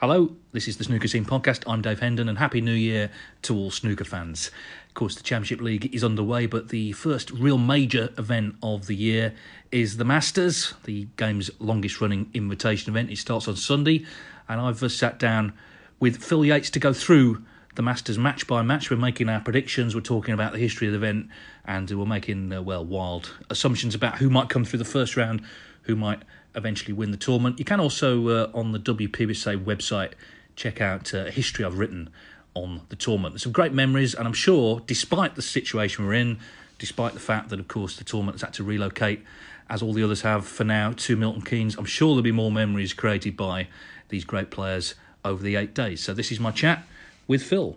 Hello, this is the Snooker Scene Podcast. I'm Dave Hendon, and Happy New Year to all snooker fans. Of course, the Championship League is underway, but the first real major event of the year is the Masters, the game's longest running invitation event. It starts on Sunday, and I've uh, sat down with Phil Yates to go through the Masters match by match. We're making our predictions, we're talking about the history of the event, and we're making, uh, well, wild assumptions about who might come through the first round, who might eventually win the tournament. You can also, uh, on the WPBSA website, check out uh, a history I've written on the tournament. There's some great memories, and I'm sure, despite the situation we're in, despite the fact that, of course, the tournament has had to relocate, as all the others have for now, to Milton Keynes, I'm sure there'll be more memories created by these great players over the eight days. So this is my chat with Phil.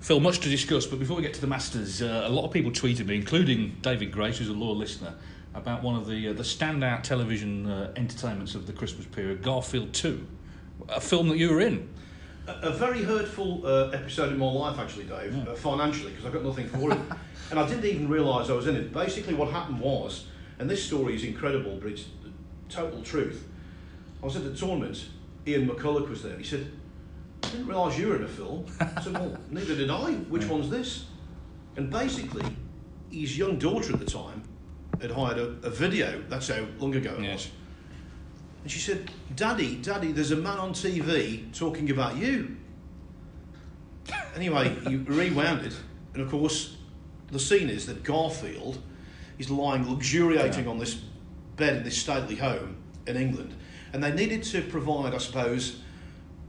Phil, much to discuss, but before we get to the Masters, uh, a lot of people tweeted me, including David Grace, who's a loyal listener, about one of the uh, the standout television uh, entertainments of the Christmas period, Garfield 2, a film that you were in. A, a very hurtful uh, episode in my life, actually, Dave, uh, financially, because I got nothing for it. and I didn't even realise I was in it. Basically, what happened was, and this story is incredible, but it's the total truth. I was at the tournament, Ian McCulloch was there. He said, I didn't realise you were in a film. I said, well, neither did I. Which one's this? And basically, his young daughter at the time had hired a, a video. That's how long ago it was. And she said, Daddy, Daddy, there's a man on TV talking about you. Anyway, you rewound it, and of course, the scene is that Garfield is lying luxuriating on this bed in this stately home in England, and they needed to provide, I suppose,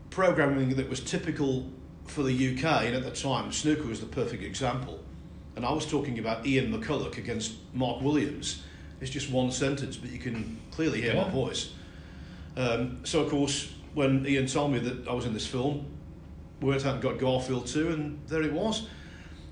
programming that was typical for the UK, and at the time, snooker was the perfect example. And I was talking about Ian McCulloch against Mark Williams. It's just one sentence, but you can clearly hear my voice. Um, so, of course, when Ian told me that I was in this film, we went out and got Garfield too, and there it was.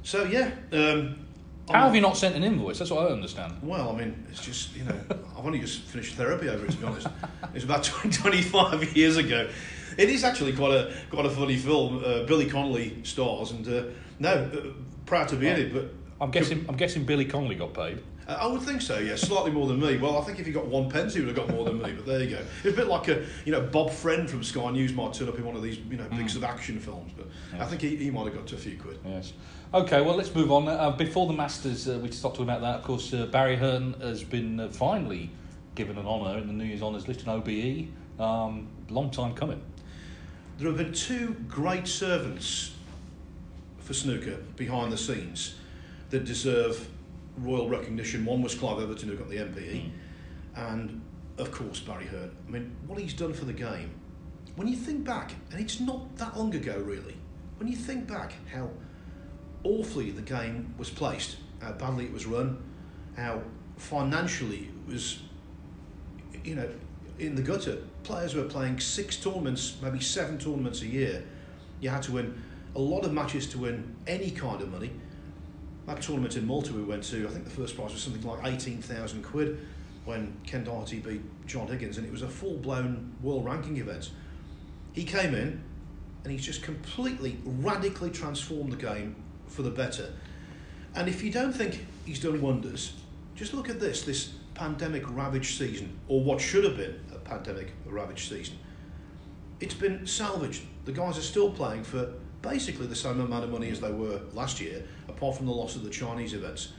So, yeah. Um, How have you not sent an invoice? That's what I understand. Well, I mean, it's just, you know, I've only just finished therapy over it, to be honest. It was about 20, 25 years ago. It is actually quite a quite a funny film. Uh, Billy Connolly stars, and uh, no, proud to be in it. But I'm guessing I'm guessing Billy Connolly got paid. uh, I would think so, yeah, slightly more than me. Well, I think if he got one pence, he would have got more than me. But there you go. It's a bit like a, you know, Bob Friend from Sky News might turn up in one of these, you know, big sort of action films. But I think he, he might have got to a few quid. Yes. Okay, well, let's move on. Uh, before the Masters, uh, we stopped talking about that. Of course, uh, Barry Hearn has been uh, finally given an honour in the New Year's Honours list, an OBE. Um, long time coming. There have been two great servants for snooker behind the scenes that deserve royal recognition. One was Clive Everton, who got the MBE, mm. and of course Barry Hearn. I mean, what he's done for the game. When you think back, and it's not that long ago really, when you think back how awfully the game was placed, how badly it was run, how financially it was, you know, in the gutter. Players were playing six tournaments, maybe seven tournaments a year. You had to win a lot of matches to win any kind of money. That tournament in Malta we went to, I think the first prize was something like 18,000 quid when Ken Doherty beat John Higgins, and it was a full blown world ranking event. He came in and he's just completely, radically transformed the game for the better. And if you don't think he's done wonders, just look at this this pandemic ravaged season, or what should have been a pandemic ravaged season. It's been salvaged. The guys are still playing for basically the same amount of money as they were last year, apart from the loss of the Chinese events.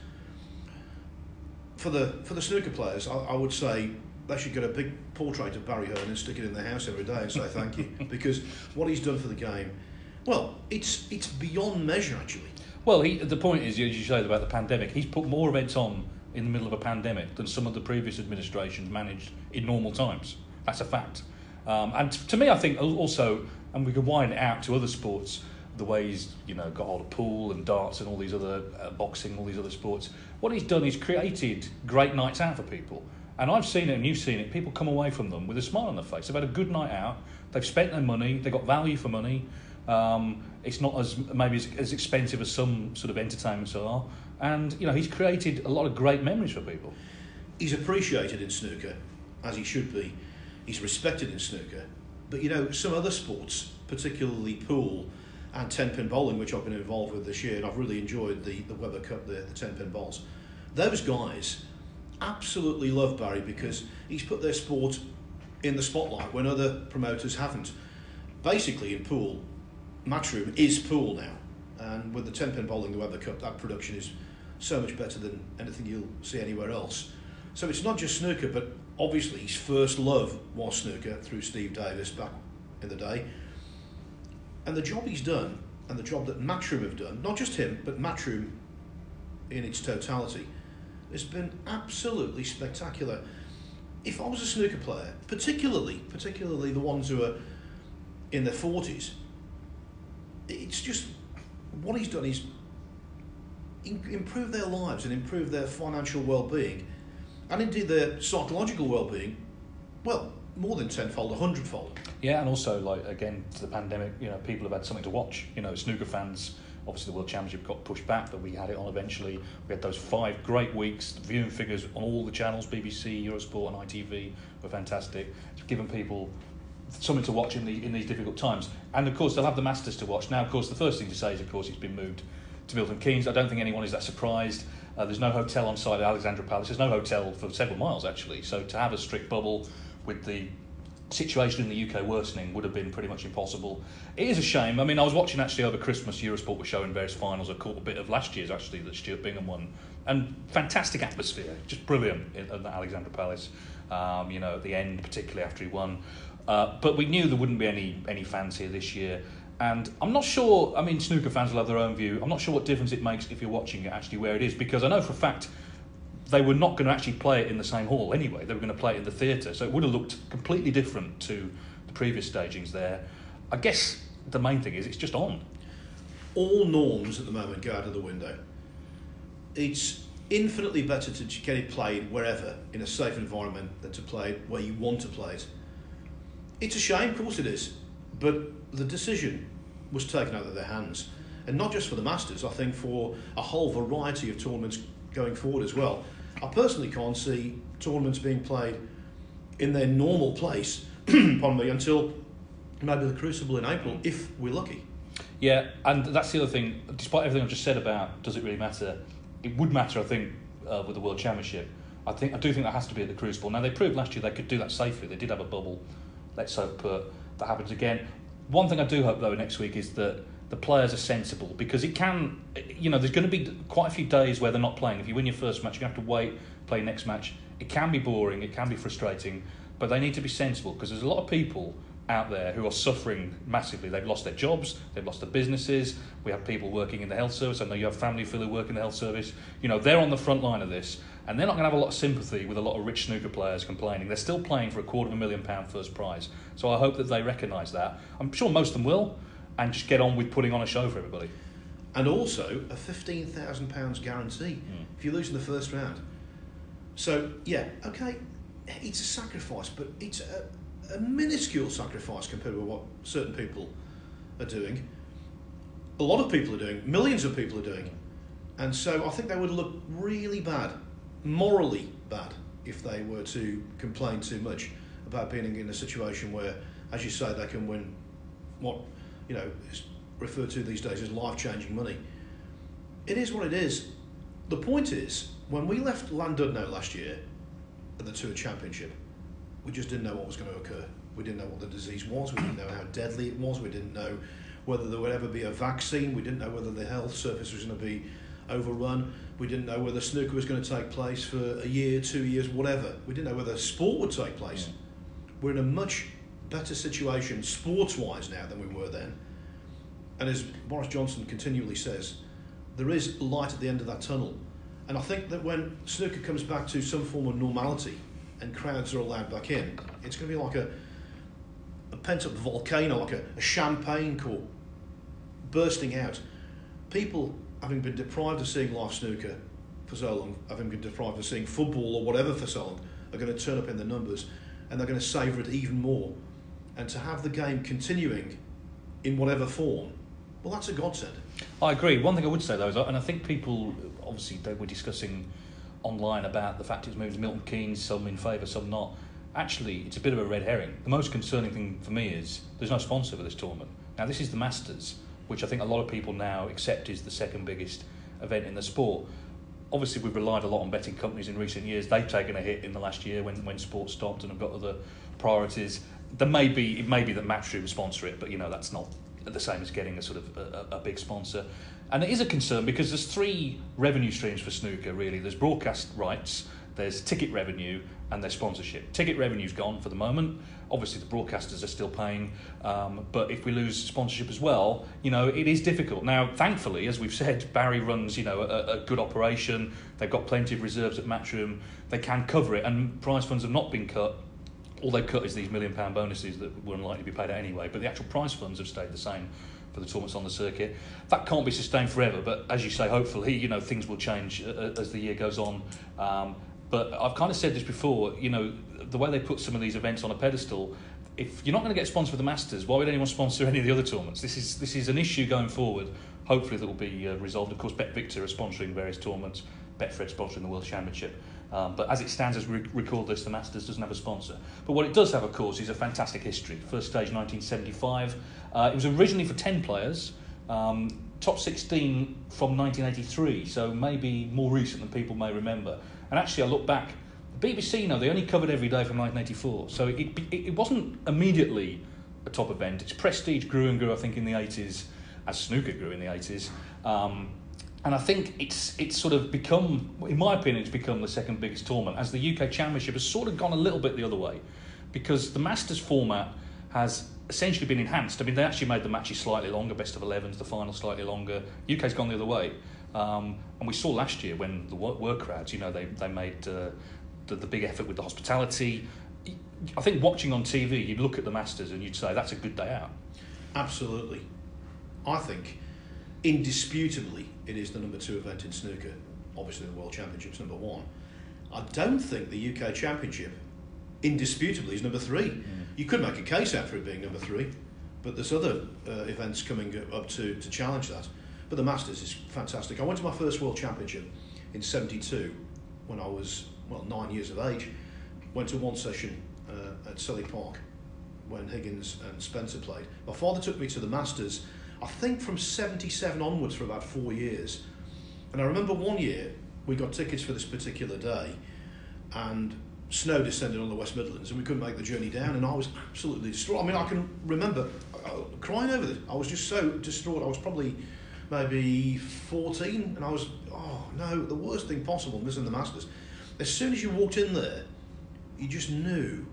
For the for the snooker players, I, I would say they should get a big portrait of Barry Hearn and stick it in their house every day and say thank you because what he's done for the game, well, it's it's beyond measure actually. Well, he, the point is, as you say about the pandemic, he's put more events on in the middle of a pandemic than some of the previous administrations managed in normal times. That's a fact. Um, and t- to me, I think also, and we could wind it out to other sports, the way he's you know got hold of pool and darts and all these other uh, boxing, all these other sports. What he's done is created great nights out for people. And I've seen it, and you've seen it. People come away from them with a smile on their face. They've had a good night out. They've spent their money. They got value for money. Um, it's not as maybe as, as expensive as some sort of entertainments are. And you know, he's created a lot of great memories for people. He's appreciated in snooker, as he should be. He's respected in snooker. But you know, some other sports, particularly pool and 10 pin bowling, which I've been involved with this year, and I've really enjoyed the, the Weber Cup, the, the 10 pin bowls. Those guys absolutely love Barry because he's put their sport in the spotlight when other promoters haven't. Basically, in pool, Matchroom is pool now. And with the 10 pin bowling, the Weber Cup, that production is so much better than anything you'll see anywhere else. So it's not just snooker, but obviously his first love was snooker through Steve Davis back in the day. And the job he's done, and the job that Matchroom have done, not just him, but Matchroom in its totality, has been absolutely spectacular. If I was a snooker player, particularly particularly the ones who are in their forties, it's just what he's done is improve their lives and improve their financial well-being, and indeed their psychological well-being. Well, more than tenfold, a hundredfold. Yeah, and also like again to the pandemic, you know, people have had something to watch. You know, snooker fans. Obviously, the World Championship got pushed back, but we had it on eventually. We had those five great weeks. The viewing figures on all the channels, BBC, Eurosport, and ITV, were fantastic. It's given people something to watch in the in these difficult times. And of course, they'll have the Masters to watch. Now, of course, the first thing to say is, of course, it's been moved to Milton Keynes. I don't think anyone is that surprised. Uh, there's no hotel on site at Alexandra Palace. There's no hotel for several miles actually. So to have a strict bubble with the situation in the UK worsening would have been pretty much impossible. It is a shame. I mean, I was watching actually over Christmas. Eurosport was showing various finals. I caught a bit of last year's actually that Stuart Bingham won, and fantastic atmosphere, just brilliant at the Alexandra Palace. Um, you know, at the end, particularly after he won. Uh, but we knew there wouldn't be any any fans here this year. And I'm not sure, I mean, snooker fans will have their own view. I'm not sure what difference it makes if you're watching it actually where it is, because I know for a fact they were not going to actually play it in the same hall anyway. They were going to play it in the theatre. So it would have looked completely different to the previous stagings there. I guess the main thing is it's just on. all norms at the moment go out of the window. It's infinitely better to get it played wherever in a safe environment than to play it where you want to play it. It's a shame, of course it is, but the decision was taken out of their hands. And not just for the Masters, I think for a whole variety of tournaments going forward as well. I personally can't see tournaments being played in their normal place, upon me, until maybe the Crucible in April, if we're lucky. Yeah, and that's the other thing. Despite everything I've just said about does it really matter, it would matter, I think, uh, with the World Championship. I think I do think that has to be at the Crucible. Now they proved last year they could do that safely. They did have a bubble. Let's hope uh, that happens again. One thing I do hope though next week is that the players are sensible because it can, you know, there's going to be quite a few days where they're not playing. If you win your first match, you have to wait, play next match. It can be boring, it can be frustrating, but they need to be sensible because there's a lot of people out there who are suffering massively. They've lost their jobs, they've lost their businesses. We have people working in the health service. I know you have family who work in the health service. You know, they're on the front line of this, and they're not going to have a lot of sympathy with a lot of rich snooker players complaining. They're still playing for a quarter of a million pound first prize. So I hope that they recognise that. I'm sure most of them will, and just get on with putting on a show for everybody. and also a fifteen thousand pounds guarantee hmm. if you lose in the first round. So yeah, okay, it's a sacrifice, but it's a, a minuscule sacrifice compared with what certain people are doing. A lot of people are doing, millions of people are doing, and so I think they would look really bad, morally bad, if they were to complain too much about being in a situation where, as you say, they can win what you know is referred to these days as life-changing money. It is what it is. The point is, when we left Llandudno last year at the Tour Championship, we just didn't know what was going to occur. We didn't know what the disease was. We didn't know how deadly it was. We didn't know whether there would ever be a vaccine. We didn't know whether the health service was going to be overrun. We didn't know whether snooker was going to take place for a year, two years, whatever. We didn't know whether sport would take place. We're in a much better situation sports wise now than we were then. And as Boris Johnson continually says, there is light at the end of that tunnel. And I think that when snooker comes back to some form of normality and crowds are allowed back in, it's going to be like a, a pent up volcano, like a, a champagne cork bursting out. People, having been deprived of seeing live snooker for so long, having been deprived of seeing football or whatever for so long, are going to turn up in the numbers and they're going to savour it even more. And to have the game continuing in whatever form, well, that's a godsend. I agree. One thing I would say though is, and I think people obviously they were discussing online about the fact it was moved to Milton Keynes, some in favour, some not. Actually, it's a bit of a red herring. The most concerning thing for me is there's no sponsor for this tournament. Now, this is the Masters, which I think a lot of people now accept is the second biggest event in the sport. Obviously, we've relied a lot on betting companies in recent years. They've taken a hit in the last year when, when sport stopped and have got other priorities. There may be it may be that Matchroom sponsor it, but you know that's not the same as getting a sort of a, a big sponsor. And it is a concern because there's three revenue streams for snooker really. There's broadcast rights, there's ticket revenue, and there's sponsorship. Ticket revenue's gone for the moment. Obviously, the broadcasters are still paying, um, but if we lose sponsorship as well, you know, it is difficult. Now, thankfully, as we've said, Barry runs, you know, a, a good operation. They've got plenty of reserves at Matchroom. They can cover it, and prize funds have not been cut all they've cut is these million pound bonuses that were unlikely to be paid out anyway. But the actual prize funds have stayed the same for the tournaments on the circuit. That can't be sustained forever. But as you say, hopefully, you know, things will change uh, as the year goes on. Um, but I've kind of said this before. You know, the way they put some of these events on a pedestal. If you're not going to get sponsored for the Masters, why would anyone sponsor any of the other tournaments? This is this is an issue going forward. Hopefully, that will be uh, resolved. Of course, Bet Victor are sponsoring various tournaments. Betfred sponsoring the World Championship. Um, but as it stands, as we record this, the Masters doesn't have a sponsor. But what it does have, of course, is a fantastic history. First stage 1975. Uh, it was originally for 10 players, um, top 16 from 1983, so maybe more recent than people may remember. And actually, I look back, the BBC, no, they only covered every day from 1984, so it, it, it wasn't immediately a top event. Its prestige grew and grew, I think, in the 80s, as snooker grew in the 80s. Um, and I think it's it's sort of become, in my opinion, it's become the second biggest tournament as the UK Championship has sort of gone a little bit the other way, because the Masters format has essentially been enhanced. I mean, they actually made the matches slightly longer, best of 11s, the final slightly longer. UK's gone the other way, um, and we saw last year when the were crowds, you know, they they made uh, the, the big effort with the hospitality. I think watching on TV, you'd look at the Masters and you'd say that's a good day out. Absolutely. I think indisputably it is the number two event in snooker. Obviously, the World Championship's number one. I don't think the UK Championship indisputably is number three. Mm. You could make a case out for it being number three, but there's other uh, events coming up to, to challenge that. But the Masters is fantastic. I went to my first World Championship in 72 when I was, well, nine years of age. Went to one session uh, at Selly Park when Higgins and Spencer played. My father took me to the Masters, I think from 77 onwards for about four years. And I remember one year we got tickets for this particular day and snow descended on the West Midlands and we couldn't make the journey down and I was absolutely distraught. I mean, I can remember uh, crying over this. I was just so distraught. I was probably maybe 14 and I was, oh no, the worst thing possible missing the Masters. As soon as you walked in there, you just knew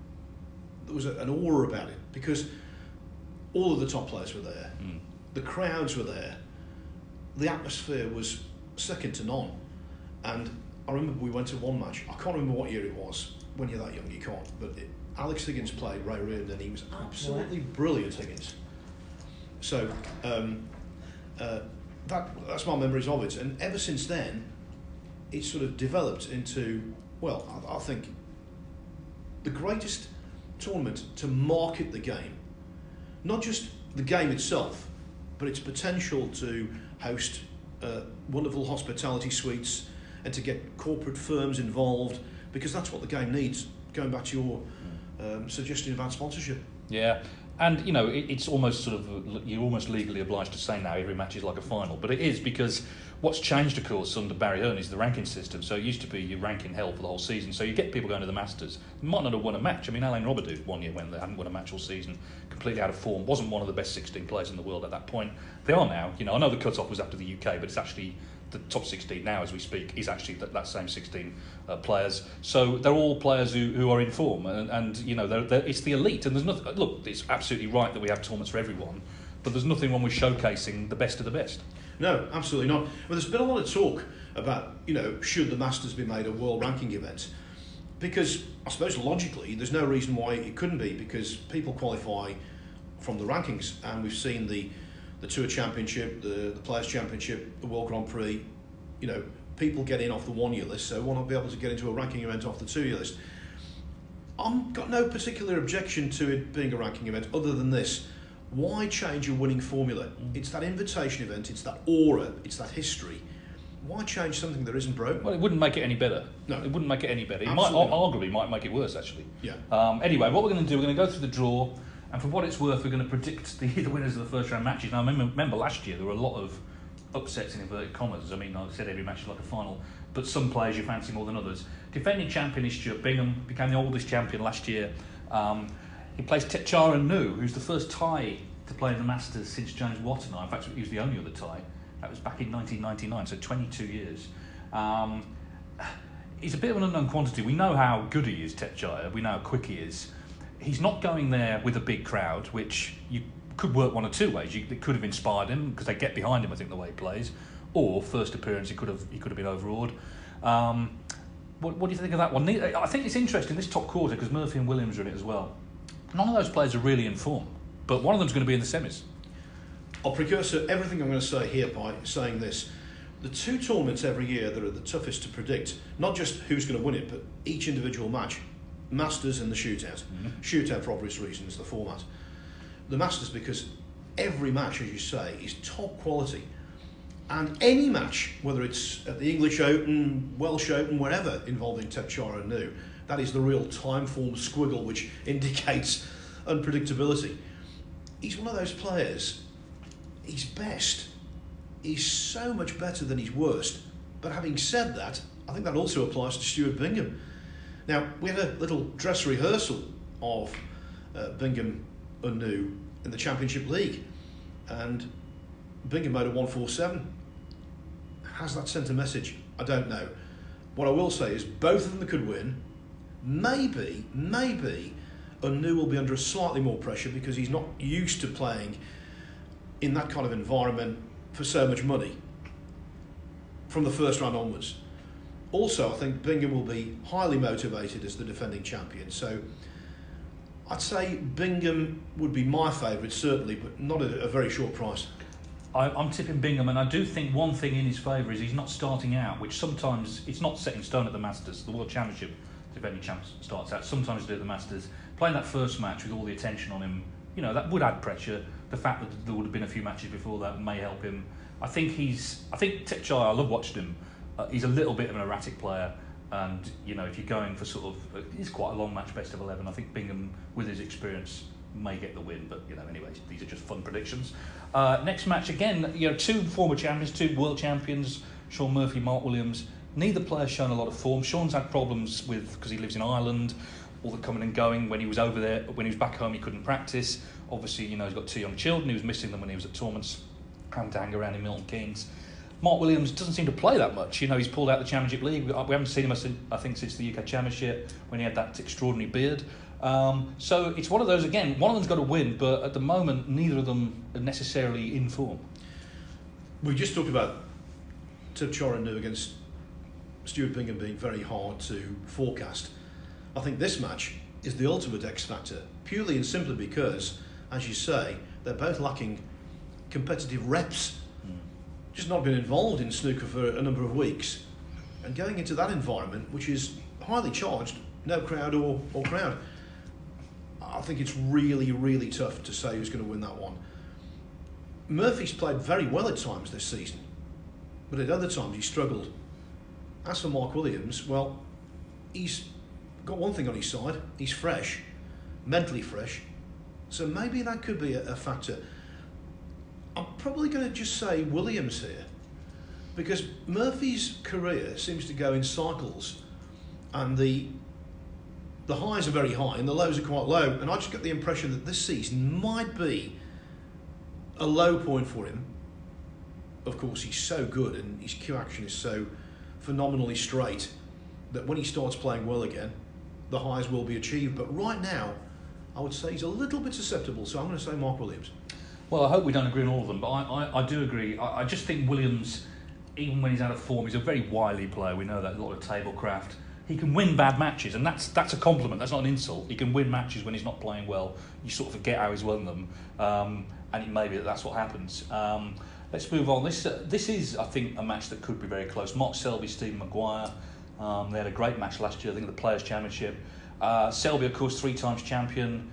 there was an aura about it because all of the top players were there. Mm. The crowds were there. The atmosphere was second to none. And I remember we went to one match. I can't remember what year it was. When you're that young, you can't. But it, Alex Higgins played Ray Reardon, and he was absolutely brilliant. Higgins. So um, uh, that that's my memories of it. And ever since then, it's sort of developed into well, I, I think the greatest tournament to market the game, not just the game itself, but its potential to host uh, wonderful hospitality suites and to get corporate firms involved because that's what the game needs. Going back to your um, suggestion about sponsorship. Yeah, and you know it, it's almost sort of you're almost legally obliged to say now every match is like a final, but it is because what's changed, of course, under Barry Hearn is the ranking system. So it used to be you ranking hell for the whole season. So you get people going to the Masters, might not have won a match. I mean, Alain Robidoux one year when they hadn't won a match all season, completely out of form, wasn't one of the best 16 players in the world at that point. They are now. You know, I know the cut-off was after the UK, but it's actually the top 16 now as we speak is actually that, that same 16 uh, players. So they're all players who, who are in form, and, and you know they're, they're, it's the elite. And there's nothing. Look, it's absolutely right that we have tournaments for everyone, but there's nothing wrong with showcasing the best of the best. No, absolutely not. Well, there's been a lot of talk about, you know, should the Masters be made a world ranking event? Because I suppose logically, there's no reason why it couldn't be, because people qualify from the rankings, and we've seen the the Tour Championship, the, the Players Championship, the World Grand Prix. You know, people get in off the one year list, so why not be able to get into a ranking event off the two year list? I've got no particular objection to it being a ranking event, other than this why change a winning formula? It's that invitation event, it's that aura, it's that history. Why change something that isn't broken? Well, it wouldn't make it any better. No. It wouldn't make it any better. It might, Absolutely not. arguably might make it worse, actually. Yeah. Um, anyway, what we're going to do, we're going to go through the draw, and for what it's worth, we're going to predict the, the winners of the first round matches. Now, I remember, remember last year there were a lot of upsets in inverted commas. I mean, I said, every match is like a final, but some players you fancy more than others. Defending champion is Stuart Bingham, became the oldest champion last year. Um, he plays Thepchaiya Un-Nooh, who's the first Thai to play in the Masters since James Wattana. In fact, he was the only other Thai. That was back in 1999, so 22 years. Um, he's a bit of an unknown quantity. We know how good he is, Thepchaiya. We know how quick he is. He's not going there with a big crowd, which you could work one or two ways. You, it could have inspired him because they get behind him. I think the way he plays, or first appearance, he could have he could have been overawed. Um, what, what do you think of that one? I think it's interesting this top quarter because Murphy and Williams are in it as well. None of those players are really in form, but one of them's going to be in the semis. I'll precursor everything I'm going to say here by saying this. The two tournaments every year that are the toughest to predict, not just who's going to win it, but each individual match. Masters and the shootout. Mm-hmm. Shootout for obvious reasons, the format. The Masters because every match, as you say, is top quality. And any match, whether it's at the English Open, Welsh Open, wherever, involving Thepchaiya Un-Nooh, that is the real time form squiggle which indicates unpredictability. He's one of those players, he's best. He's so much better than he's worst. But having said that, I think that also applies to Stuart Bingham. Now, we had a little dress rehearsal of uh, Bingham Un-Nooh in the Championship League, and Bingham made a 147. Has that sent a message? I don't know. What I will say is both of them could win. Maybe, maybe, Un-Nooh will be under slightly more pressure because he's not used to playing in that kind of environment for so much money from the first round onwards. Also, I think Bingham will be highly motivated as the defending champion. So I'd say Bingham would be my favourite, certainly, but not at a very short price. I, I'm tipping Bingham, and I do think one thing in his favour is he's not starting out, which sometimes it's not set in stone at the Masters. The World Championship, defending champ starts out. Sometimes do the Masters. Playing that first match with all the attention on him, you know, that would add pressure. The fact that there would have been a few matches before that may help him. I think he's. I think Tepchai, I love watching him. Uh, he's a little bit of an erratic player, and you know, if you're going for sort of, uh, it's quite a long match, best of eleven. I think Bingham, with his experience, may get the win. But you know, anyway, these are just fun predictions. Uh, next match again, you know, two former champions, two world champions, Shaun Murphy, Mark Williams. Neither player's shown a lot of form. Shaun's had problems with because he lives in Ireland, all the coming and going. When he was over there, when he was back home, he couldn't practice. Obviously, you know, he's got two young children. He was missing them when he was at tournaments, having to hang around in Milton Keynes. Mark Williams doesn't seem to play that much. You know, he's pulled out the Championship League. We haven't seen him, I think- since the UK Championship when he had that extraordinary beard. Um, so it's one of those again. One of them's got to win, but at the moment, neither of them are necessarily in form. We just talked about Thepchaiya Un-Nooh against Stuart Bingham being very hard to forecast. I think this match is the ultimate X factor, purely and simply because, as you say, they're both lacking competitive reps. Just not been involved in snooker for a number of weeks. And going into that environment, which is highly charged, no crowd or, or crowd, I think it's really, really tough to say who's going to win that one. Murphy's played very well at times this season, but at other times he struggled. As for Mark Williams, well, he's got one thing on his side. He's fresh, mentally fresh. So maybe that could be a, a factor. I'm probably going to just say Williams here because Murphy's career seems to go in cycles, and the the highs are very high and the lows are quite low. And I just get the impression that this season might be a low point for him. Of course, he's so good and his cue action is so phenomenally straight that when he starts playing well again, the highs will be achieved. But right now, I would say he's a little bit susceptible. So I'm going to say Mark Williams. Well, I hope we don't agree on all of them, but I, I, I do agree. I, I just think Williams, even when he's out of form, he's a very wily player. We know that a lot of tablecraft. He can win bad matches, and that's that's a compliment. That's not an insult. He can win matches when he's not playing well. You sort of forget how he's won them, um, and it may be that that's what happens. Um, let's move on. This uh, this is, I think, a match that could be very close. Mark Selby, Stephen Maguire. Um, they had a great match last year. I think at the Players' Championship. Uh, Selby, of course, three times champion.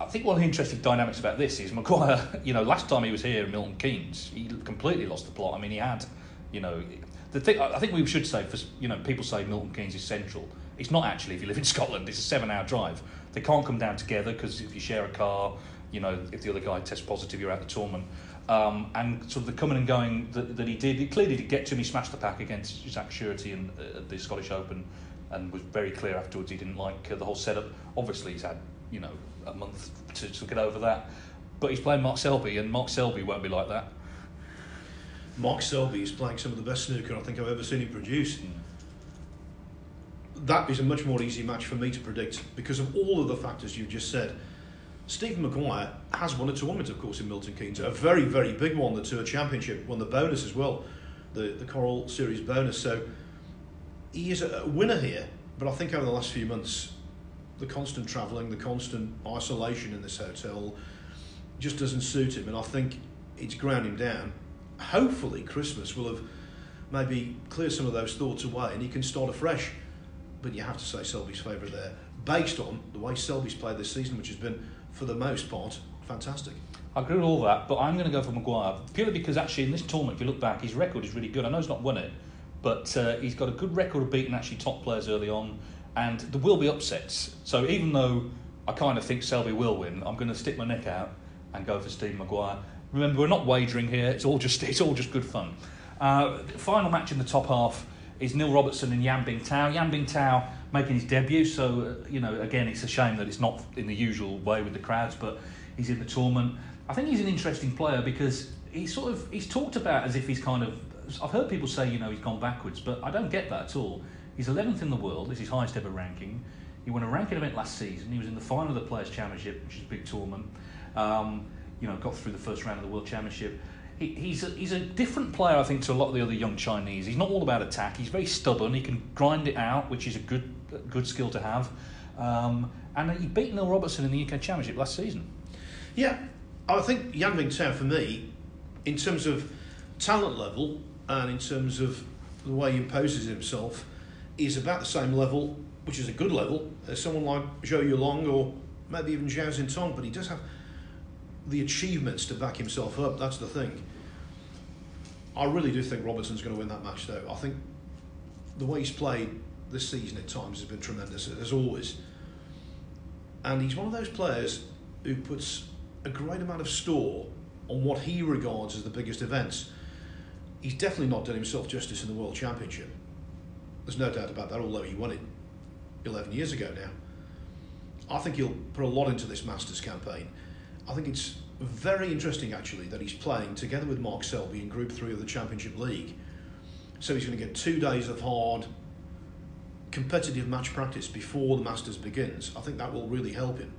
I think one of the interesting dynamics about this is Maguire. You know, last time he was here, in Milton Keynes, he completely lost the plot. I mean, he had, you know, the thing. I think we should say for you know, people say Milton Keynes is central. It's not actually. If you live in Scotland, it's a seven-hour drive. They can't come down together because if you share a car, you know, if the other guy tests positive, you're out of the tournament. Um, and sort of the coming and going that, that he did, he clearly did get to him. He smashed the pack against Zak Surety in uh, the Scottish Open, and was very clear afterwards he didn't like uh, the whole setup. Obviously, he's had you know a month to, to get over that, but he's playing Mark Selby, and Mark Selby won't be like that. Mark Selby is playing some of the best snooker I think I've ever seen him produce. That is a much more easy match for me to predict because of all of the factors you've just said. Stephen Maguire has won a tournament, of course, in Milton Keynes, a very, very big one, the Tour Championship, won the bonus as well, the, the Coral Series bonus. So he is a winner here, but I think over the last few months, the constant travelling, the constant isolation in this hotel just doesn't suit him, and I think it's ground him down. Hopefully, Christmas will have maybe cleared some of those thoughts away and he can start afresh. But you have to say Selby's favourite there, based on the way Selby's played this season, which has been, for the most part, fantastic. I agree with all that, but I'm going to go for Maguire purely because actually in this tournament, if you look back, his record is really good. I know he's not won it, but uh, he's got a good record of beating actually top players early on, and there will be upsets. So even though I kind of think Selby will win, I'm going to stick my neck out and go for Steve Maguire. Remember, we're not wagering here; it's all just it's all just good fun. Uh, final match in the top half is Neil Robertson and Yan Bingtao. Yan Bingtao making his debut, so uh, you know again it's a shame that it's not in the usual way with the crowds, but he's in the tournament. I think he's an interesting player because he's sort of he's talked about as if he's kind of. I've heard people say you know he's gone backwards, but I don't get that at all. He's 11th in the world. This is his highest ever ranking. He won a ranking event last season. He was in the final of the Players' Championship, which is a big tournament. Um, you know, got through the first round of the World Championship. He, he's a, he's a different player, I think, to a lot of the other young Chinese. He's not all about attack. He's very stubborn. He can grind it out, which is a good good skill to have. Um, and he beat Neil Robertson in the UK Championship last season. Yeah, I think Yan Bingtao for me, in terms of talent level and in terms of the way he imposes himself, is about the same level, which is a good level, as someone like Zhou Yulong or maybe even Zhao Xintong, but he does have the achievements to back himself up. That's the thing. I really do think Robertson's going to win that match, though. I think the way he's played this season at times has been tremendous, as always. And he's one of those players who puts a great amount of store on what he regards as the biggest events. He's definitely not done himself justice in the World Championship. There's no doubt about that, although he won it 11 years ago now. I think he'll put a lot into this Masters campaign. I think it's very interesting, actually, that he's playing together with Mark Selby in Group 3 of the Championship League. So he's going to get two days of hard, competitive match practice before the Masters begins. I think that will really help him.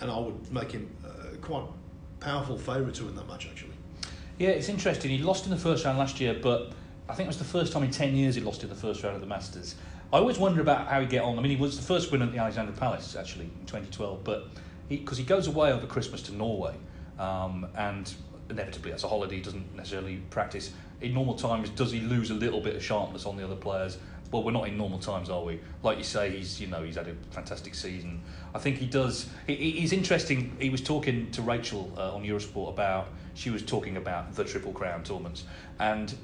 And I would make him uh, quite powerful favourite to win that match, actually. Yeah, it's interesting. He lost in the first round last year, but I think it was the first time in 10 years he lost in the first round of the Masters. I always wonder about how he'd get on. I mean, he was the first winner at the Alexandra Palace, actually, in 2012, but because he, he, goes away over Christmas to Norway, um, and inevitably as a holiday he doesn't necessarily practice. In normal times, does he lose a little bit of sharpness on the other players? Well, we're not in normal times, are we? Like you say, he's you know he's had a fantastic season. I think he does. He, he's interesting. He was talking to Rachel uh, on Eurosport about. She was talking about the Triple Crown tournaments, and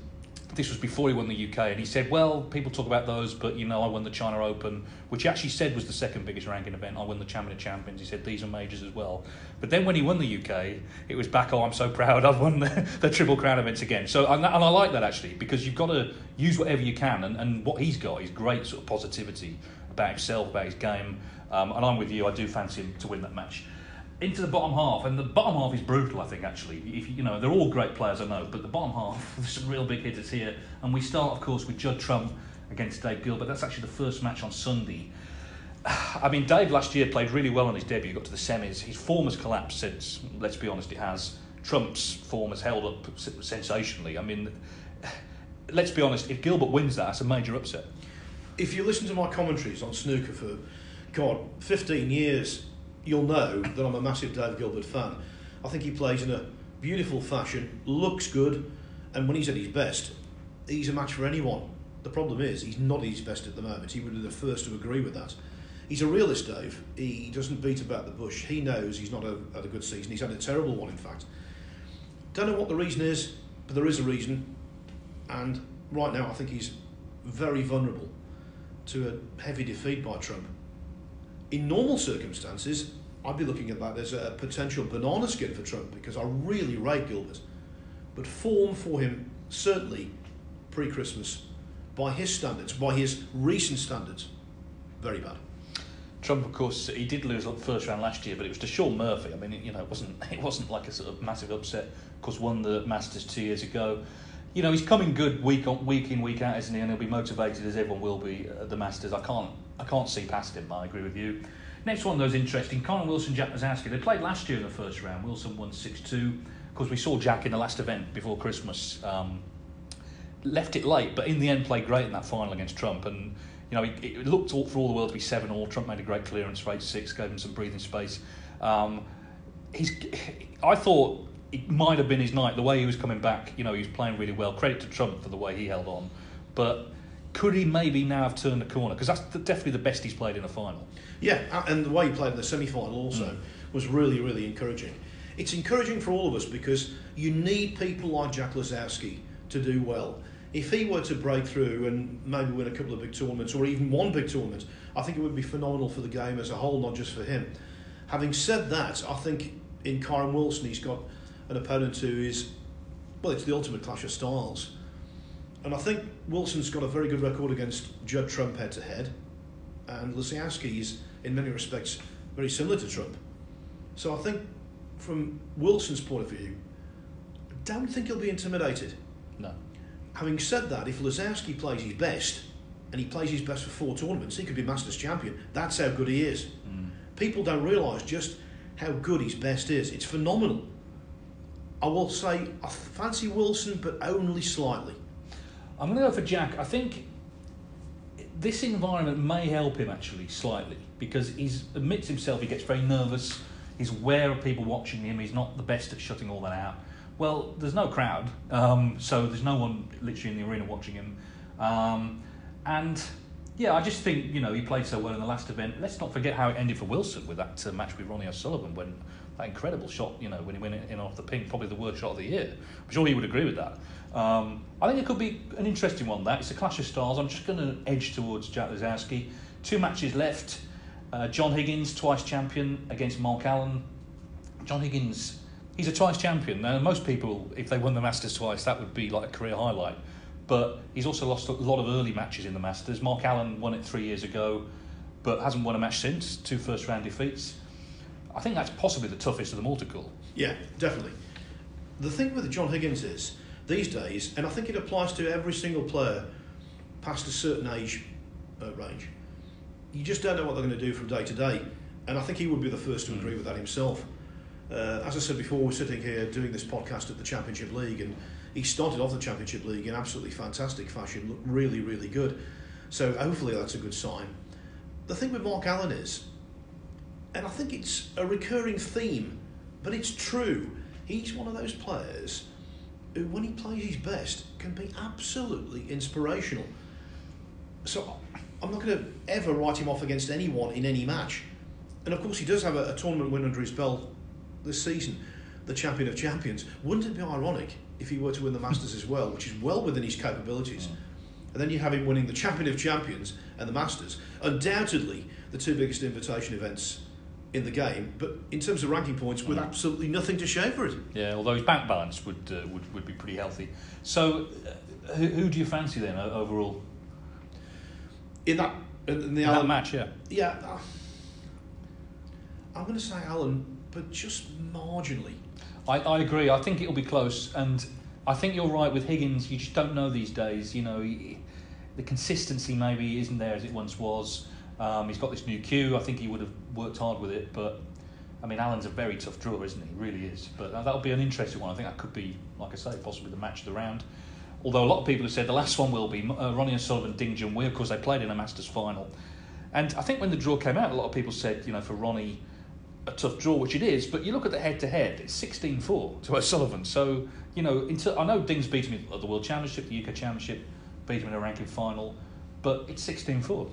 this was before he won the UK, and he said, "Well, people talk about those, but you know, I won the China Open, which he actually said was the second biggest ranking event. I won the Champion of Champions. He said these are majors as well. But then when he won the UK, it was back. Oh, I'm so proud. I've won the, the Triple Crown events again. So and, and I like that actually because you've got to use whatever you can, and, and what he's got is great sort of positivity about himself, about his game. Um, and I'm with you. I do fancy him to win that match into the bottom half, and the bottom half is brutal. I think actually, if you know, they're all great players, I know, but the bottom half, there's some real big hitters here. And we start, of course, with Judd Trump against Dave Gilbert. That's actually the first match on Sunday. I mean, Dave last year played really well on his debut. Got to the semis. His form has collapsed since. Let's be honest, it has. Trump's form has held up sensationally. I mean, let's be honest. If Gilbert wins that, it's a major upset. If you listen to my commentaries on snooker for, God, 15 years, you'll know that I'm a massive Dave Gilbert fan. I think he plays in a beautiful fashion, looks good, and when he's at his best, he's a match for anyone. The problem is, he's not at his best at the moment. He would be the first to agree with that. He's a realist, Dave. He doesn't beat about the bush. He knows he's not a, had a good season. He's had a terrible one, in fact. Don't know what the reason is, but there is a reason. And right now, I think he's very vulnerable to a heavy defeat by Trump. In normal circumstances, I'd be looking at that as a potential banana skin for Trump because I really rate Gilbert. But form for him, certainly pre Christmas, by his standards, by his recent standards, very bad. Trump, of course, he did lose the first round last year, but it was to Shaun Murphy. I mean, you know, it wasn't it wasn't like a sort of massive upset. Of course, won the Masters two years ago. You know, he's coming good week on week in week out, isn't he? And he'll be motivated as everyone will be at the Masters. I can't I can't see past him. I agree with you. Next one, those interesting. Kyren Wilson, Jack Lisowski. They played last year in the first round. Wilson won 6 2. Of course, we saw Jack in the last event before Christmas. Um, left it late, but in the end played great in that final against Trump. And, you know, it, it looked all, for all the world to be 7 all. Trump made a great clearance for 8 6, gave him some breathing space. Um, he's, I thought it might have been his night, the way he was coming back. You know, he was playing really well. Credit to Trump for the way he held on. But could he maybe now have turned the corner? Because that's definitely the best he's played in a final. Yeah, and the way he played in the semi final also mm. was really, really encouraging. It's encouraging for all of us because you need people like Jack Lisowski to do well. If he were to break through and maybe win a couple of big tournaments or even one big tournament, I think it would be phenomenal for the game as a whole, not just for him. Having said that, I think in Kyren Wilson he's got an opponent who is, well, it's the ultimate clash of styles. And I think Wilson's got a very good record against Judd Trump head to head, and Lisowski is, in many respects, very similar to Trump. So I think, from Wilson's point of view, I don't think he'll be intimidated. No. Having said that, if Lisowski plays his best, and he plays his best for four tournaments, he could be Masters champion. That's how good he is. Mm. People don't realise just how good his best is. It's phenomenal. I will say I fancy Wilson, but only slightly. I'm going to go for Jack. I think this environment may help him actually slightly because he admits himself he gets very nervous. He's aware of people watching him. He's not the best at shutting all that out. Well, there's no crowd, um, so there's no one literally in the arena watching him. Um, and yeah, I just think you know he played so well in the last event. Let's not forget how it ended for Wilson with that uh, match with Ronnie O'Sullivan when that incredible shot, you know, when he went in off the pink, probably the worst shot of the year. I'm sure he would agree with that. Um, I think it could be an interesting one. That it's a clash of styles. I'm just going to edge towards Jack Lisowski. Two matches left. Uh, John Higgins, twice champion, against Mark Allen. John Higgins, he's a twice champion. Now, most people, if they won the Masters twice, that would be like a career highlight. But he's also lost a lot of early matches in the Masters. Mark Allen won it three years ago, but hasn't won a match since. Two first round defeats. I think that's possibly the toughest of them all to call. Yeah, definitely. The thing with John Higgins is these days, and I think it applies to every single player past a certain age uh, range. You just don't know what they're going to do from day to day, and I think he would be the first to mm. agree with that himself. Uh, as I said before, we're sitting here doing this podcast at the Championship League, and he started off the Championship League in absolutely fantastic fashion, looked really, really good. So hopefully that's a good sign. The thing with Mark Allen is, and I think it's a recurring theme, but it's true. He's one of those players who, when he plays his best, can be absolutely inspirational. So I'm not going to ever write him off against anyone in any match. And of course, he does have a, a tournament win under his belt this season, the champion of champions. Wouldn't it be ironic if he were to win the Masters as well, which is well within his capabilities. And then you have him winning the Champion of Champions and the Masters. Undoubtedly, the two biggest invitation events in the game, but in terms of ranking points, with absolutely nothing to show for it. Yeah, although his bank balance would uh, would, would be pretty healthy. So, uh, who, who do you fancy then o- overall In that, in the in that match? Yeah. Yeah, uh, I'm going to say Allen, but just marginally. I, I agree. I think it'll be close, and I think you're right with Higgins. You just don't know these days. You know, he- the consistency maybe isn't there as it once was. Um, he's got this new cue. I think he would have worked hard with it, but I mean, Allen's a very tough draw, isn't he? He really is. But uh, that'll be an interesting one. I think that could be, like I say, possibly the match of the round. Although a lot of people have said the last one will be uh, Ronnie O'Sullivan, Ding Junhui. Of course, they played in a Masters final, and I think when the draw came out, a lot of people said, you know, for Ronnie, a tough draw, which it is. But you look at the head-to-head; it's 16-4 to O'Sullivan. So you know, I know Ding's beaten him at the World Championship, the UK Championship, beat him in a ranking final, but it's 16-4.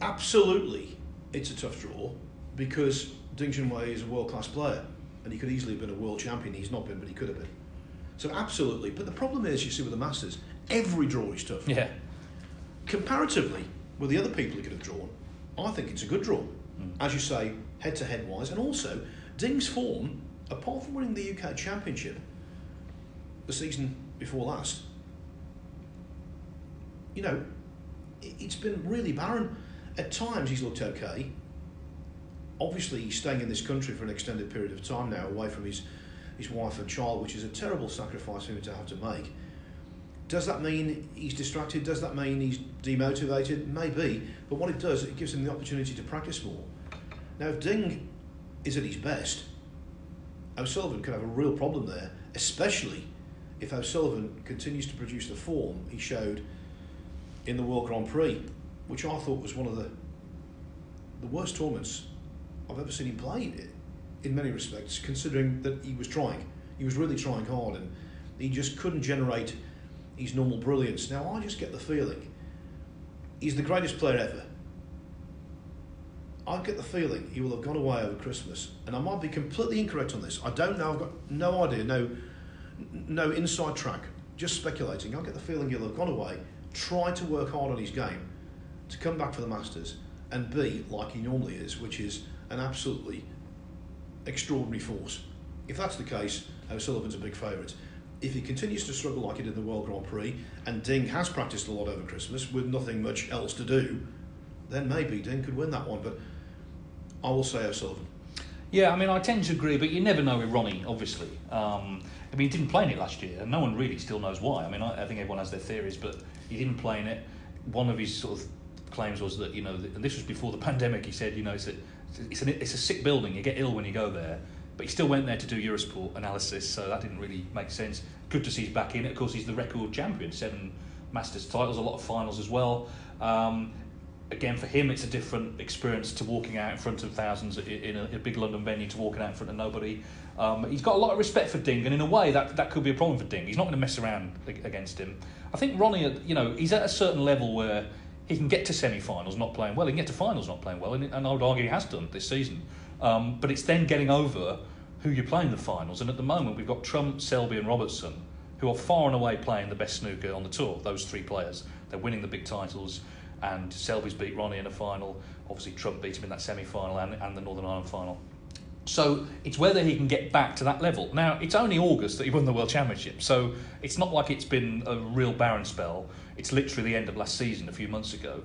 Absolutely, it's a tough draw because Ding Junhui is a world class player and he could easily have been a world champion. He's not been, but he could have been. So, absolutely. But the problem is, you see, with the Masters, every draw is tough. Yeah. Comparatively with the other people he could have drawn, I think it's a good draw. Mm. As you say, head to head wise. And also, Ding's form, apart from winning the UK Championship the season before last, you know, it's been really barren. At times he's looked okay. Obviously, he's staying in this country for an extended period of time now, away from his, his wife and child, which is a terrible sacrifice for him to have to make. Does that mean he's distracted? Does that mean he's demotivated? Maybe. But what it does, it gives him the opportunity to practice more. Now, if Ding is at his best, O'Sullivan could have a real problem there, especially if O'Sullivan continues to produce the form he showed in the World Grand Prix, which I thought was one of the the worst tournaments I've ever seen him play in, many respects, considering that he was trying. He was really trying hard and he just couldn't generate his normal brilliance. Now, I just get the feeling he's the greatest player ever. I get the feeling he will have gone away over Christmas, and I might be completely incorrect on this. I don't know. I've got no idea. No, no inside track. Just speculating. I get the feeling he'll have gone away, tried to work hard on his game, to come back for the Masters and be like he normally is, which is an absolutely extraordinary force. If that's the case, O'Sullivan's a big favourite. If he continues to struggle like he did in the World Grand Prix, and Ding has practiced a lot over Christmas with nothing much else to do, then maybe Ding could win that one. But I will say O'Sullivan. Yeah, I mean, I tend to agree, but you never know with Ronnie, obviously. Um, I mean, he didn't play in it last year, and no one really still knows why. I mean, I, I think everyone has their theories, but he didn't play in it. One of his sort of claims was that, you know, and this was before the pandemic, he said, you know, it's a, it's, an, it's a sick building, you get ill when you go there. But he still went there to do Eurosport analysis, so that didn't really make sense. Good to see he's back in. Of course, he's the record champion, seven Masters titles, a lot of finals as well. Um, again, for him, it's a different experience to walking out in front of thousands in a, a big London venue to walking out in front of nobody. Um, he's got a lot of respect for Ding, and in a way, that, that could be a problem for Ding. He's not going to mess around against him. I think Ronnie, you know, he's at a certain level where he can get to semi-finals not playing well, he can get to finals not playing well, and, and I would argue he has done this season. Um, but it's then getting over who you're playing the finals, and at the moment we've got Trump, Selby, and Robertson, who are far and away playing the best snooker on the tour. Those three players, they're winning the big titles, and Selby's beat Ronnie in a final. Obviously, Trump beat him in that semi-final and, and the Northern Ireland final. So it's whether he can get back to that level. Now, it's only August that he won the World Championship, so it's not like it's been a real barren spell. It's literally the end of last season, a few months ago.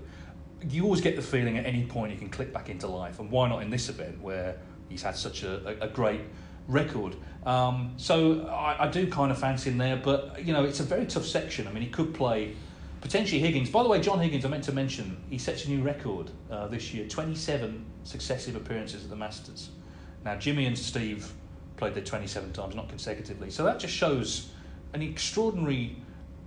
You always get the feeling at any point you can click back into life, and why not in this event where he's had such a, a, great record? Um, so I, I do kind of fancy him there, but you know it's a very tough section. I mean, he could play potentially Higgins. By the way, John Higgins, I meant to mention, he sets a new record uh, this year: 27 successive appearances at the Masters. Now, Jimmy and Steve played there 27 times, not consecutively. So that just shows an extraordinary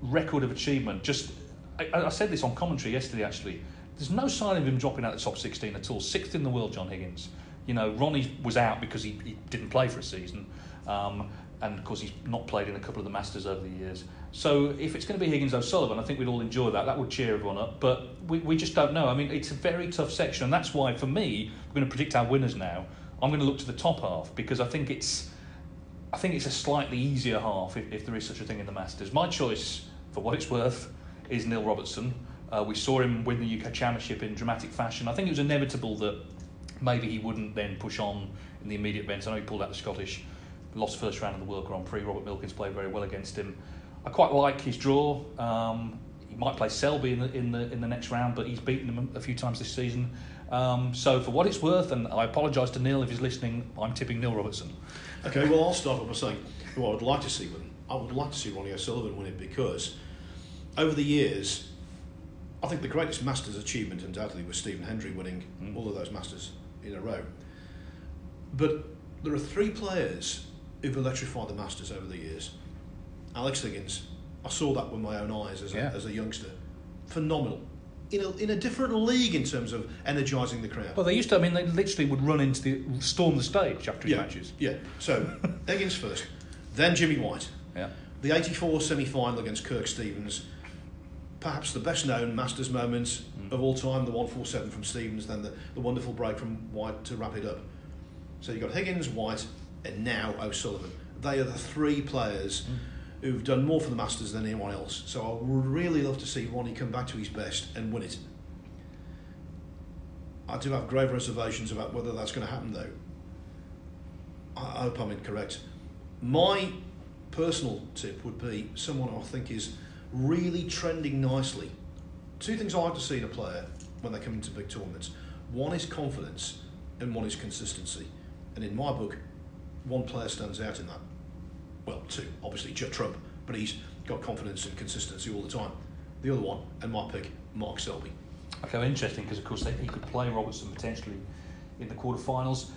record of achievement. Just, I, I said this on commentary yesterday. Actually, there's no sign of him dropping out of the top 16 at all. Sixth in the world, John Higgins. You know, Ronnie was out because he, he didn't play for a season, um, and of course he's not played in a couple of the Masters over the years. So if it's going to be Higgins O'Sullivan, I think we'd all enjoy that. That would cheer everyone up. But we, we just don't know. I mean, it's a very tough section, and that's why for me, we're going to predict our winners now. I'm going to look to the top half because I think it's I think it's a slightly easier half if, if there is such a thing in the Masters. My choice, for what it's worth, is Neil Robertson. Uh, we saw him win the UK Championship in dramatic fashion. I think it was inevitable that maybe he wouldn't then push on in the immediate events. I know he pulled out the Scottish, lost first round of the World Grand Prix. Robert Milkins played very well against him. I quite like his draw. Um, he might play Selby in the, in the in the next round, but he's beaten him a few times this season. Um, so for what it's worth, and I apologise to Neil if he's listening, I'm tipping Neil Robertson. Okay, well, I'll start off by saying who I would like to see win. I would like to see Ronnie O'Sullivan win it because over the years, I think the greatest Masters achievement undoubtedly was Stephen Hendry winning Mm. all of those Masters in a row. But there are three players who've electrified the Masters over the years. Alex Higgins, I saw that with my own eyes as a, Yeah. as a youngster. Phenomenal. In a, in a different league in terms of energising the crowd. Well, they used to. I mean, they literally would run into the storm the stage after yeah, matches. Yeah. So Higgins first, then Jimmy White. Yeah. The 84 semi final against Kirk Stevens, perhaps the best known Masters moment mm. of all time, the 147 from Stevens, then the, the wonderful break from White to wrap it up. So you've got Higgins, White, and now O'Sullivan. They are the three players mm. who've done more for the Masters than anyone else. So I would really love to see Ronnie come back to his best and win it. I do have grave reservations about whether that's going to happen, though. I hope I'm incorrect. My personal tip would be someone I think is really trending nicely. Two things I like to see in a player when they come into big tournaments one is confidence, and one is consistency. And in my book, one player stands out in that. Well, two, obviously, Judd Trump, but he's got confidence and consistency all the time. The other one, and my pick, Mark Selby. Okay, well, interesting because of course they, he could play Robertson potentially in the quarterfinals.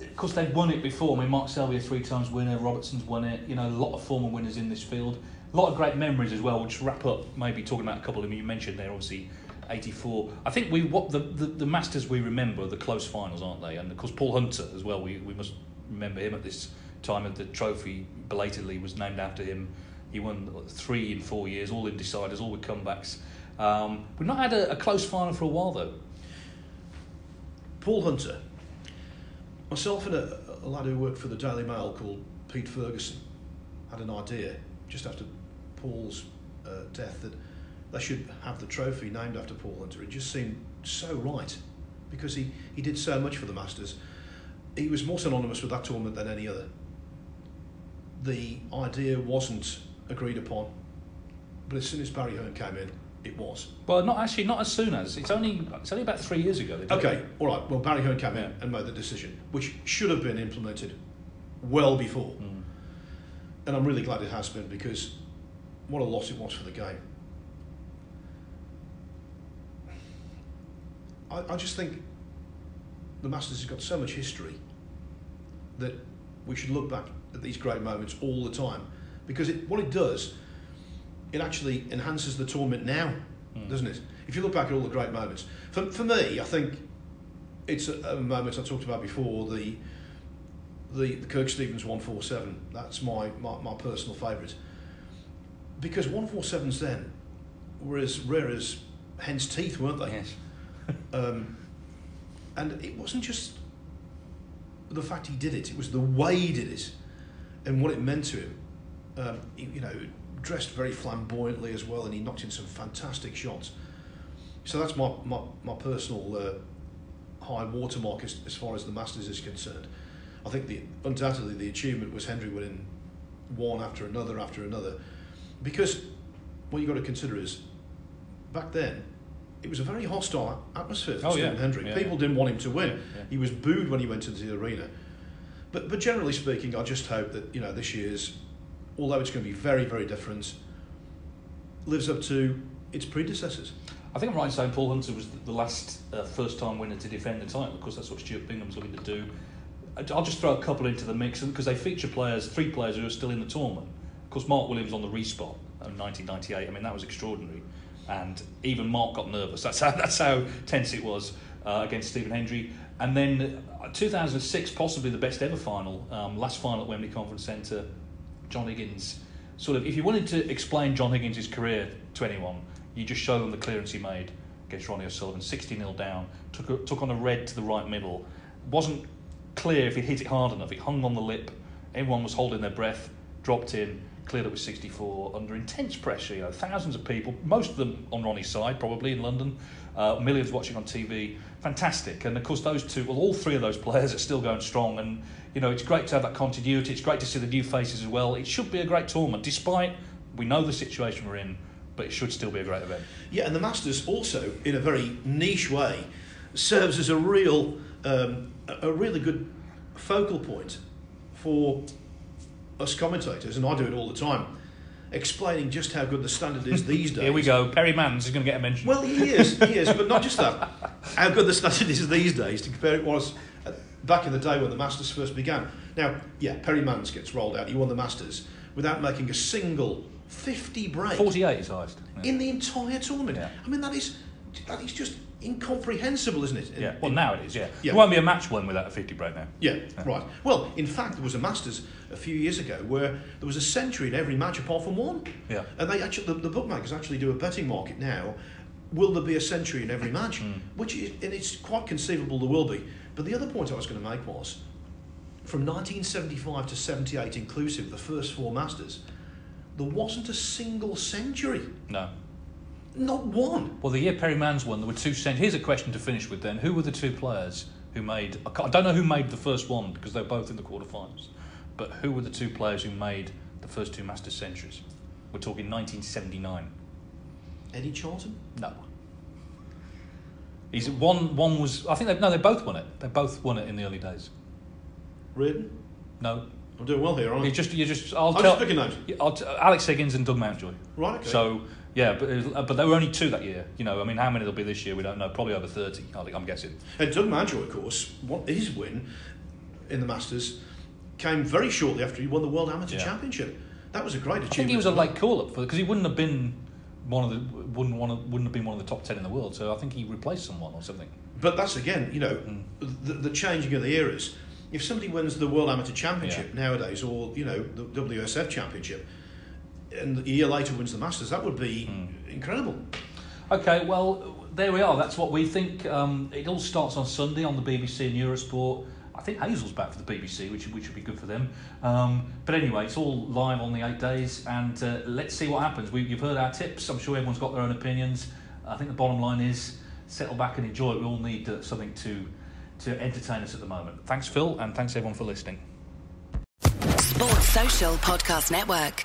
Of course, they've won it before. I mean, Mark Selby a three times winner, Robertson's won it. You know, a lot of former winners in this field. A lot of great memories as well. We'll just wrap up maybe talking about a couple of them you mentioned there. Obviously, '84. I think we what the, the the Masters we remember the close finals, aren't they? And of course, Paul Hunter as well. We we must remember him at this time of the trophy belatedly was named after him. He won three in four years, all in deciders, all with comebacks. Um, we've not had a, a close final for a while though. Paul Hunter. Myself and a, a lad who worked for the Daily Mail called Pete Ferguson had an idea just after Paul's uh, death that they should have the trophy named after Paul Hunter. It just seemed so right because he, he did so much for the Masters. He was more synonymous with that tournament than any other. The idea wasn't agreed upon, but as soon as Barry Hearn came in, it was. Well, not actually, not as soon as it's only it's only about three years ago. Okay, it. all right. Well, Barry Hearn came Yeah. in and made the decision, which should have been implemented well before. And I'm really glad it has been because what a loss it was for the game. I, I just think the Masters has got so much history that we should look back at these great moments all the time because it, what it does, it actually enhances the tournament now, hmm. doesn't it? If you look back at all the great moments, for, for me, I think it's a, a moment I talked about before the the, the Kirk Stevens 147. That's my, my, my personal favourite. Because 147s then were as rare as hen's teeth, weren't they? Yes. Um, and it wasn't just the fact he did it, it was the way he did it and what it meant to him. Um, he, you know, dressed very flamboyantly as well, and he knocked in some fantastic shots. So that's my, my, my personal uh, high watermark as, as far as the Masters is concerned. I think the undoubtedly the achievement was Hendry winning one after another after another, because what you've got to consider is back then it was a very hostile atmosphere for Oh, Stephen yeah. Hendry. Yeah, People yeah. didn't want him to win. Yeah, yeah. He was booed when he went into the arena. But but generally speaking, I just hope that you know this year's, although it's going to be very very different, lives up to its predecessors. I think I'm right in saying Paul Hunter was the last uh, first time winner to defend the title. Of course, that's what Stuart Bingham's looking to do. I'll just throw a couple into the mix because they feature players, three players who are still in the tournament. Course, Mark Williams on the respot in 1998. I mean, that was extraordinary, and even Mark got nervous. That's how that's how tense it was uh, against Stephen Hendry. And then uh, 2006, possibly the best ever final, um, last final at Wembley Conference Centre. John Higgins. Sort of, if you wanted to explain John Higgins' career to anyone, you just show them the clearance he made against Ronnie O'Sullivan, 60 0 down, took, a, took on a red to the right middle. Wasn't clear if he'd hit it hard enough. It hung on the lip Everyone was holding their breath, dropped in, cleared up with 64 under intense pressure. You know, thousands of people, most of them on Ronnie's side, probably in London, uh, millions watching on TV. Fantastic. And of course, those two, well, all three of those players are still going strong. And, you know, it's great to have that continuity. It's great to see the new faces as well. It should be a great tournament, despite we know the situation we're in, but it should still be a great event. Yeah, and the Masters also, in a very niche way, serves as a real, um, a a really good focal point for us commentators, and I do it all the time, explaining just how good the standard is these days. Here we go. Perrie Mans is going to get a mention. Well, he is, he is, but not just that. How good the standard is these days to compare it was uh, back in the day when the Masters first began. Now, yeah, Perrie Mans gets rolled out. He won the Masters without making a single 50 break 48 is highest. Yeah. in the entire tournament. Yeah. I mean, that is that is just incomprehensible, isn't it? Yeah, well, now it is, yeah. Yeah. There won't be a match won without a 50 break now. Yeah, right. Well, in fact, there was a Masters a few years ago where there was a century in every match apart from one. Yeah. And they actually, the, the bookmakers actually do a betting market now. Will there be a century in every match? Hmm. Which is, and it's quite conceivable there will be. But the other point I was going to make was, from 1975 to 78 inclusive, the first four Masters, there wasn't a single century. No. Not one. Well, the year Perrie Mans won, there were two cent. Here's a question to finish with then. Who were the two players who made. I don't know who made the first one because they're both in the quarterfinals. But who were the two players who made the first two Masters centuries? We're talking 1979. Eddie Charlton? No. He's one. One was. I think they no. They both won it. They both won it in the early days. Reardon? No. I'm doing well here, aren't I? You just. You just. I'll I'm tell. just picking names. I'll t- Alex Higgins and Doug Mountjoy. Right, okay. So yeah, but was- but there were only two that year. You know, I mean, how many there'll be this year? We don't know. Probably over thirty. I think I'm guessing. And Doug Mountjoy, of course, what his win in the Masters came very shortly after he won the World Amateur Yeah. Championship. That was a great achievement. I think he was a late call up for it, because he wouldn't have been one of the wouldn't one of, wouldn't have been one of the top ten in the world. So I think he replaced someone or something. But that's again, you know, Mm. the, the changing of the eras. If somebody wins the World Amateur Championship nowadays, or you know, the WSF Championship, and a year later wins the Masters, that would be Mm. incredible. Okay, well, there we are. That's what we think. Um, it all starts on Sunday on the BBC and Eurosport. I think Hazel's back for the BBC, which, which would be good for them. Um, but anyway, it's all live on the eight days, and uh, let's see what happens. We, you've heard our tips. I'm sure everyone's got their own opinions. I think the bottom line is settle back and enjoy it. We all need uh, something to to entertain us at the moment. Thanks, Phil, and thanks everyone for listening. Sports Social Podcast Network.